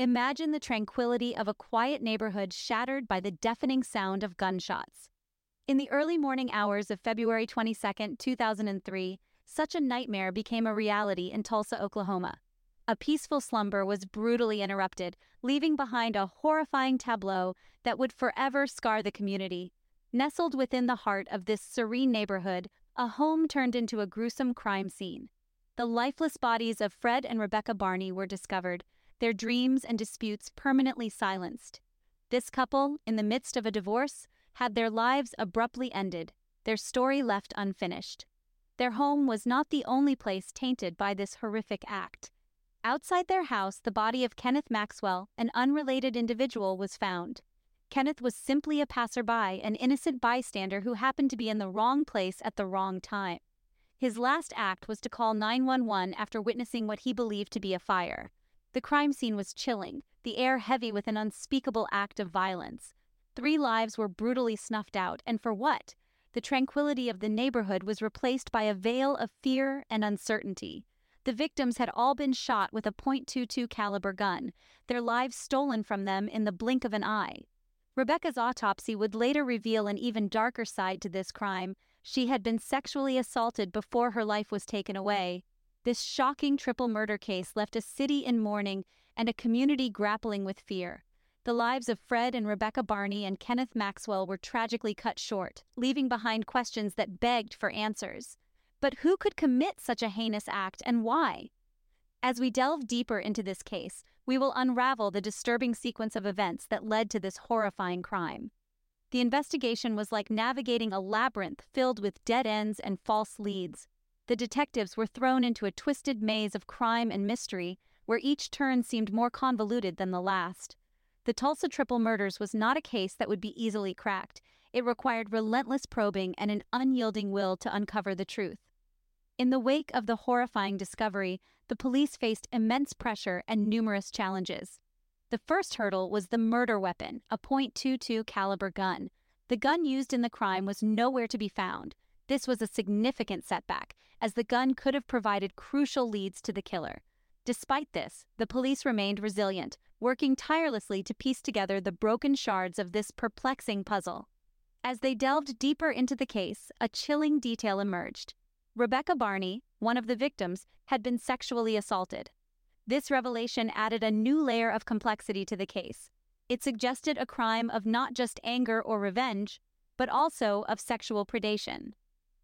Imagine the tranquility of a quiet neighborhood shattered by the deafening sound of gunshots. In the early morning hours of February 22, 2003, such a nightmare became a reality in Tulsa, Oklahoma. A peaceful slumber was brutally interrupted, leaving behind a horrifying tableau that would forever scar the community. Nestled within the heart of this serene neighborhood, a home turned into a gruesome crime scene. The lifeless bodies of Fred and Rebecca Barney were discovered, their dreams and disputes permanently silenced. This couple, in the midst of a divorce, had their lives abruptly ended, their story left unfinished. Their home was not the only place tainted by this horrific act. Outside their house, the body of Kenneth Maxwell, an unrelated individual, was found. Kenneth was simply a passerby, an innocent bystander who happened to be in the wrong place at the wrong time. His last act was to call 911 after witnessing what he believed to be a fire. The crime scene was chilling, the air heavy with an unspeakable act of violence. Three lives were brutally snuffed out, and for what? The tranquility of the neighborhood was replaced by a veil of fear and uncertainty. The victims had all been shot with a .22 caliber gun, their lives stolen from them in the blink of an eye. Rebecca's autopsy would later reveal an even darker side to this crime. She had been sexually assaulted before her life was taken away. This shocking triple murder case left a city in mourning and a community grappling with fear. The lives of Fred and Rebecca Barney and Kenneth Maxwell were tragically cut short, leaving behind questions that begged for answers. But who could commit such a heinous act and why? As we delve deeper into this case, we will unravel the disturbing sequence of events that led to this horrifying crime. The investigation was like navigating a labyrinth filled with dead ends and false leads. The detectives were thrown into a twisted maze of crime and mystery, where each turn seemed more convoluted than the last. The Tulsa triple murders was not a case that would be easily cracked. It required relentless probing and an unyielding will to uncover the truth. In the wake of the horrifying discovery, the police faced immense pressure and numerous challenges. The first hurdle was the murder weapon, a .22 caliber gun. The gun used in the crime was nowhere to be found. This was a significant setback, as the gun could have provided crucial leads to the killer. Despite this, the police remained resilient, working tirelessly to piece together the broken shards of this perplexing puzzle. As they delved deeper into the case, a chilling detail emerged. Rebecca Barney, one of the victims, had been sexually assaulted. This revelation added a new layer of complexity to the case. It suggested a crime of not just anger or revenge, but also of sexual predation.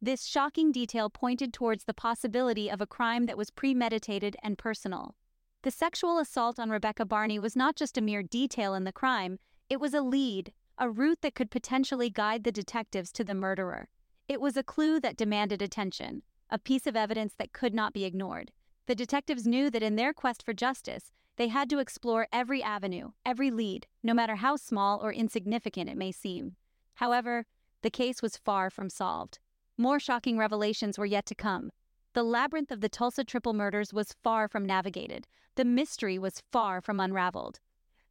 This shocking detail pointed towards the possibility of a crime that was premeditated and personal. The sexual assault on Rebecca Barney was not just a mere detail in the crime, it was a lead, a route that could potentially guide the detectives to the murderer. It was a clue that demanded attention, a piece of evidence that could not be ignored. The detectives knew that in their quest for justice, they had to explore every avenue, every lead, no matter how small or insignificant it may seem. However, the case was far from solved. More shocking revelations were yet to come. The labyrinth of the Tulsa triple murders was far from navigated. The mystery was far from unraveled.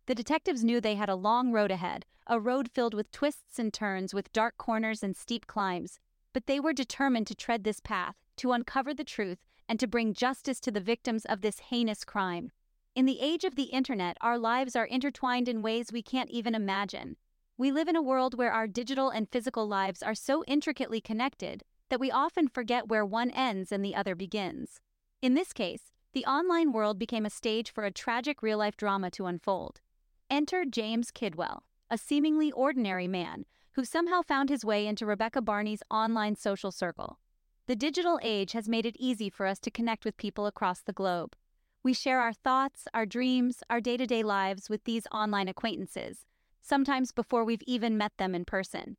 The detectives knew they had a long road ahead, a road filled with twists and turns, with dark corners and steep climbs but they were determined to tread this path, to uncover the truth, and to bring justice to the victims of this heinous crime. In the age of the internet, our lives are intertwined in ways we can't even imagine. We live in a world where our digital and physical lives are so intricately connected that we often forget where one ends and the other begins. In this case, the online world became a stage for a tragic real life drama to unfold. Enter James Kidwell, a seemingly ordinary man who somehow found his way into Rebecca Barney's online social circle. The digital age has made it easy for us to connect with people across the globe. We share our thoughts, our dreams, our day to day lives with these online acquaintances, sometimes before we've even met them in person.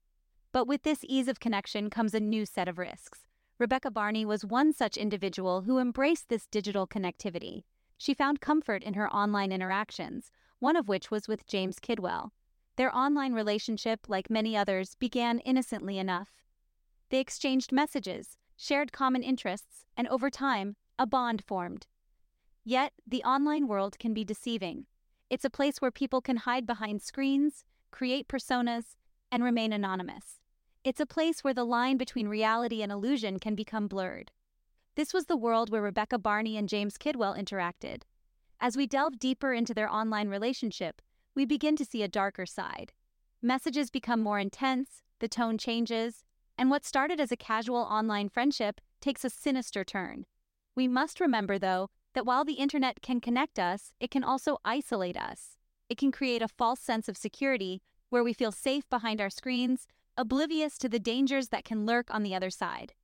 But with this ease of connection comes a new set of risks. Rebecca Barney was one such individual who embraced this digital connectivity. She found comfort in her online interactions, one of which was with James Kidwell, their online relationship, like many others, began innocently enough. They exchanged messages, shared common interests, and over time, a bond formed. Yet, the online world can be deceiving. It's a place where people can hide behind screens, create personas, and remain anonymous. It's a place where the line between reality and illusion can become blurred. This was the world where Rebecca Barney and James Kidwell interacted. As we delve deeper into their online relationship, we begin to see a darker side. Messages become more intense, the tone changes, and what started as a casual online friendship takes a sinister turn. We must remember, though, that while the internet can connect us, it can also isolate us. It can create a false sense of security where we feel safe behind our screens, oblivious to the dangers that can lurk on the other side.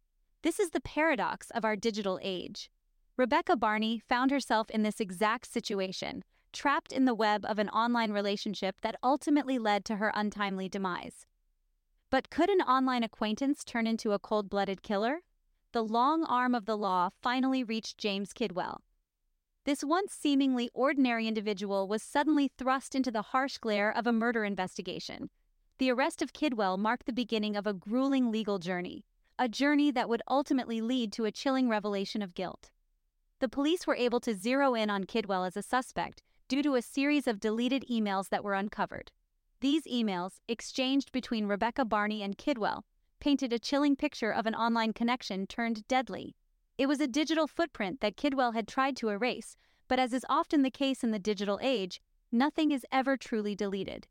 This is the paradox of our digital age. Rebecca Barney found herself in this exact situation, trapped in the web of an online relationship that ultimately led to her untimely demise. But could an online acquaintance turn into a cold blooded killer? The long arm of the law finally reached James Kidwell. This once seemingly ordinary individual was suddenly thrust into the harsh glare of a murder investigation. The arrest of Kidwell marked the beginning of a grueling legal journey, a journey that would ultimately lead to a chilling revelation of guilt. The police were able to zero in on Kidwell as a suspect due to a series of deleted emails that were uncovered. These emails, exchanged between Rebecca Barney and Kidwell, painted a chilling picture of an online connection turned deadly. It was a digital footprint that Kidwell had tried to erase, but as is often the case in the digital age, nothing is ever truly deleted.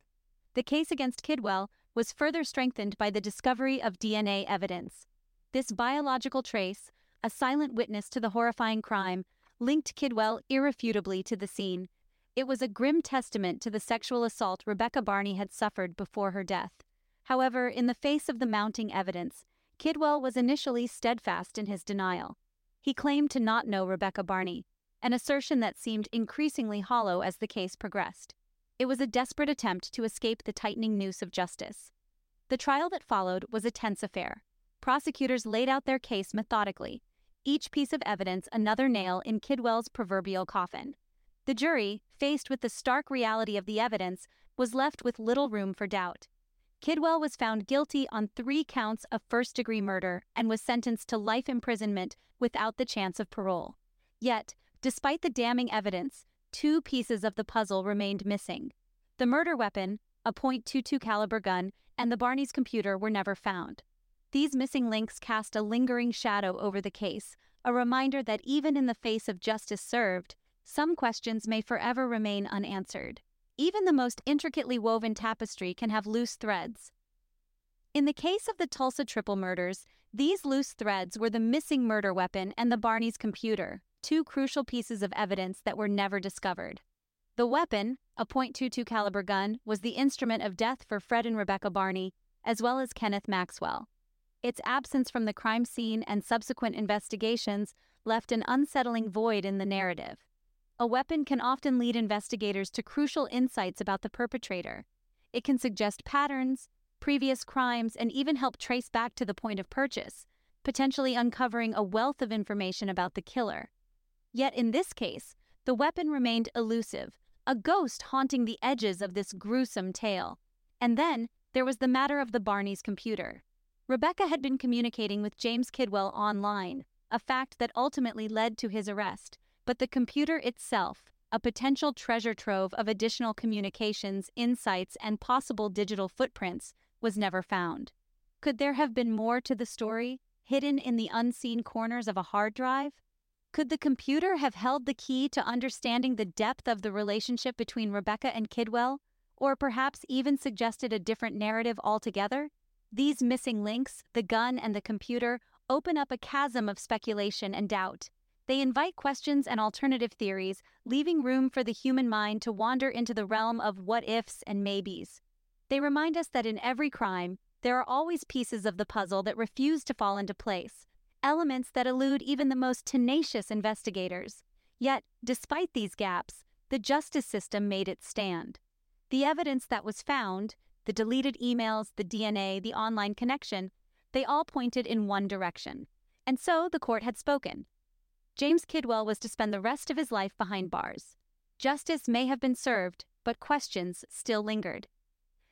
The case against Kidwell was further strengthened by the discovery of DNA evidence. This biological trace, a silent witness to the horrifying crime, linked Kidwell irrefutably to the scene, it was a grim testament to the sexual assault Rebecca Barney had suffered before her death. However, in the face of the mounting evidence, Kidwell was initially steadfast in his denial. He claimed to not know Rebecca Barney, an assertion that seemed increasingly hollow as the case progressed. It was a desperate attempt to escape the tightening noose of justice. The trial that followed was a tense affair. Prosecutors laid out their case methodically, each piece of evidence another nail in Kidwell's proverbial coffin. The jury, faced with the stark reality of the evidence, was left with little room for doubt. Kidwell was found guilty on three counts of first degree murder and was sentenced to life imprisonment without the chance of parole. Yet, despite the damning evidence, two pieces of the puzzle remained missing. The murder weapon, a .22 caliber gun, and the Barney's computer were never found. These missing links cast a lingering shadow over the case, a reminder that even in the face of justice served, some questions may forever remain unanswered. Even the most intricately woven tapestry can have loose threads. In the case of the Tulsa triple murders, these loose threads were the missing murder weapon and the Barney's computer, two crucial pieces of evidence that were never discovered. The weapon, a .22 caliber gun, was the instrument of death for Fred and Rebecca Barney, as well as Kenneth Maxwell. Its absence from the crime scene and subsequent investigations left an unsettling void in the narrative. A weapon can often lead investigators to crucial insights about the perpetrator. It can suggest patterns, previous crimes, and even help trace back to the point of purchase, potentially uncovering a wealth of information about the killer. Yet in this case, the weapon remained elusive, a ghost haunting the edges of this gruesome tale. And then there was the matter of the Barney's computer. Rebecca had been communicating with James Kidwell online, a fact that ultimately led to his arrest. But the computer itself, a potential treasure trove of additional communications, insights, and possible digital footprints, was never found. Could there have been more to the story, hidden in the unseen corners of a hard drive? Could the computer have held the key to understanding the depth of the relationship between Rebecca and Kidwell, or perhaps even suggested a different narrative altogether? These missing links, the gun and the computer, open up a chasm of speculation and doubt. They invite questions and alternative theories, leaving room for the human mind to wander into the realm of what ifs and maybes. They remind us that in every crime, there are always pieces of the puzzle that refuse to fall into place, elements that elude even the most tenacious investigators. Yet, despite these gaps, the justice system made it stand. The evidence that was found, the deleted emails, the DNA, the online connection, they all pointed in one direction. And so the court had spoken. James Kidwell was to spend the rest of his life behind bars. Justice may have been served, but questions still lingered.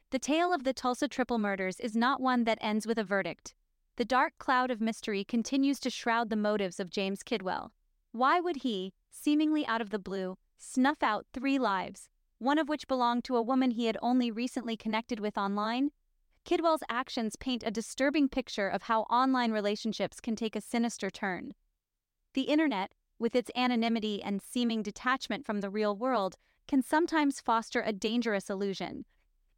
The tale of the Tulsa triple murders is not one that ends with a verdict. The dark cloud of mystery continues to shroud the motives of James Kidwell. Why would he, seemingly out of the blue, snuff out three lives, one of which belonged to a woman he had only recently connected with online? Kidwell's actions paint a disturbing picture of how online relationships can take a sinister turn. The internet, with its anonymity and seeming detachment from the real world, can sometimes foster a dangerous illusion.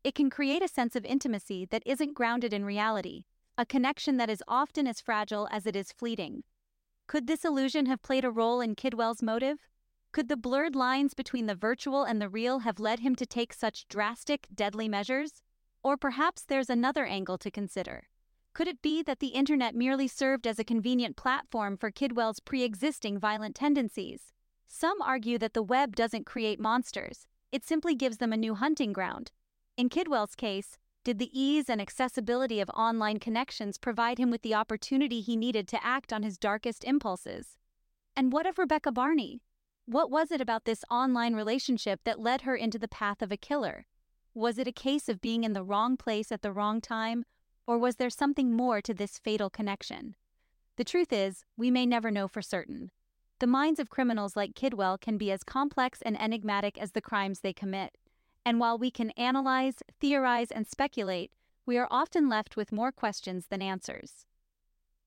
It can create a sense of intimacy that isn't grounded in reality, a connection that is often as fragile as it is fleeting. Could this illusion have played a role in Kidwell's motive? Could the blurred lines between the virtual and the real have led him to take such drastic, deadly measures? Or perhaps there's another angle to consider. Could it be that the internet merely served as a convenient platform for Kidwell's pre existing violent tendencies? Some argue that the web doesn't create monsters, it simply gives them a new hunting ground. In Kidwell's case, did the ease and accessibility of online connections provide him with the opportunity he needed to act on his darkest impulses? And what of Rebecca Barney? What was it about this online relationship that led her into the path of a killer? Was it a case of being in the wrong place at the wrong time, or was there something more to this fatal connection? The truth is, we may never know for certain. The minds of criminals like Kidwell can be as complex and enigmatic as the crimes they commit. And while we can analyze, theorize, and speculate, we are often left with more questions than answers.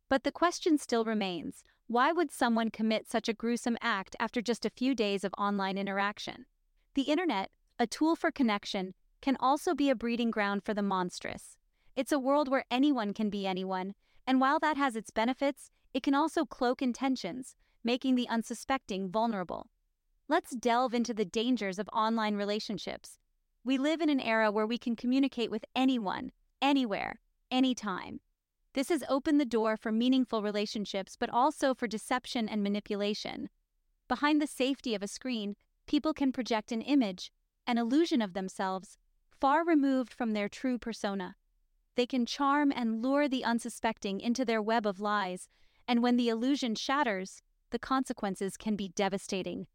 But the question still remains why would someone commit such a gruesome act after just a few days of online interaction? The internet, a tool for connection, can also be a breeding ground for the monstrous. It's a world where anyone can be anyone, and while that has its benefits, it can also cloak intentions, making the unsuspecting vulnerable. Let's delve into the dangers of online relationships we live in an era where we can communicate with anyone, anywhere, anytime. This has opened the door for meaningful relationships, but also for deception and manipulation. Behind the safety of a screen, people can project an image, an illusion of themselves, far removed from their true persona. They can charm and lure the unsuspecting into their web of lies, and when the illusion shatters, the consequences can be devastating.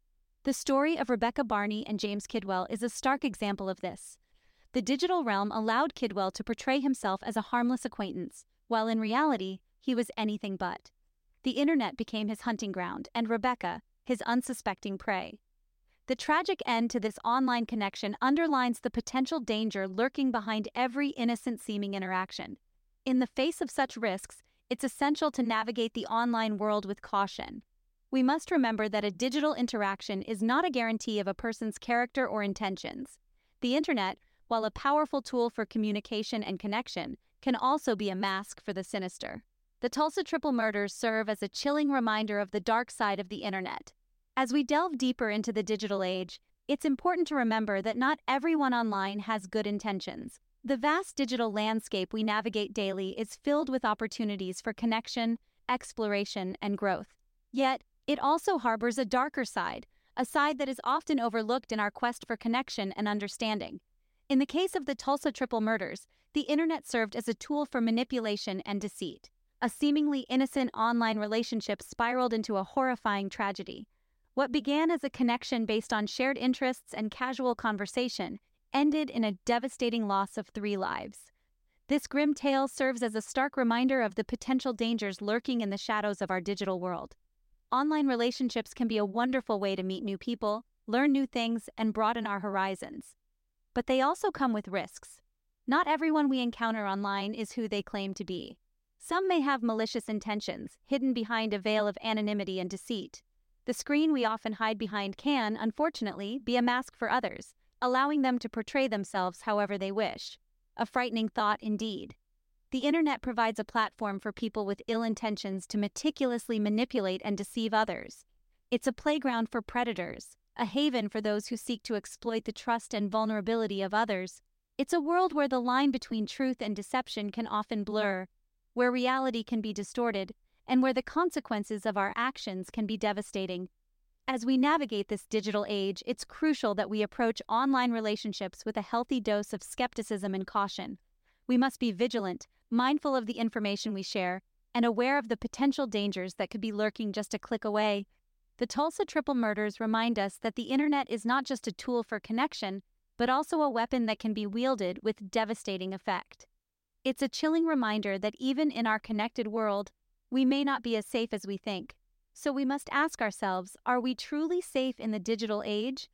The story of Rebecca Barney and James Kidwell is a stark example of this. The digital realm allowed Kidwell to portray himself as a harmless acquaintance, while in reality, he was anything but. The internet became his hunting ground, and Rebecca, his unsuspecting prey. The tragic end to this online connection underlines the potential danger lurking behind every innocent seeming interaction. In the face of such risks, it's essential to navigate the online world with caution we must remember that a digital interaction is not a guarantee of a person's character or intentions. The internet, while a powerful tool for communication and connection, can also be a mask for the sinister. The Tulsa triple murders serve as a chilling reminder of the dark side of the internet. As we delve deeper into the digital age, it's important to remember that not everyone online has good intentions. The vast digital landscape we navigate daily is filled with opportunities for connection, exploration, and growth. Yet, it also harbors a darker side, a side that is often overlooked in our quest for connection and understanding. In the case of the Tulsa triple murders, the internet served as a tool for manipulation and deceit. A seemingly innocent online relationship spiraled into a horrifying tragedy. What began as a connection based on shared interests and casual conversation ended in a devastating loss of three lives. This grim tale serves as a stark reminder of the potential dangers lurking in the shadows of our digital world. Online relationships can be a wonderful way to meet new people, learn new things, and broaden our horizons. But they also come with risks. Not everyone we encounter online is who they claim to be. Some may have malicious intentions, hidden behind a veil of anonymity and deceit. The screen we often hide behind can, unfortunately, be a mask for others, allowing them to portray themselves however they wish. A frightening thought indeed. The internet provides a platform for people with ill intentions to meticulously manipulate and deceive others. It's a playground for predators, a haven for those who seek to exploit the trust and vulnerability of others. It's a world where the line between truth and deception can often blur, where reality can be distorted, and where the consequences of our actions can be devastating. As we navigate this digital age, it's crucial that we approach online relationships with a healthy dose of skepticism and caution. We must be vigilant, mindful of the information we share, and aware of the potential dangers that could be lurking just a click away. The Tulsa triple murders remind us that the internet is not just a tool for connection, but also a weapon that can be wielded with devastating effect. It's a chilling reminder that even in our connected world, we may not be as safe as we think. So we must ask ourselves are we truly safe in the digital age?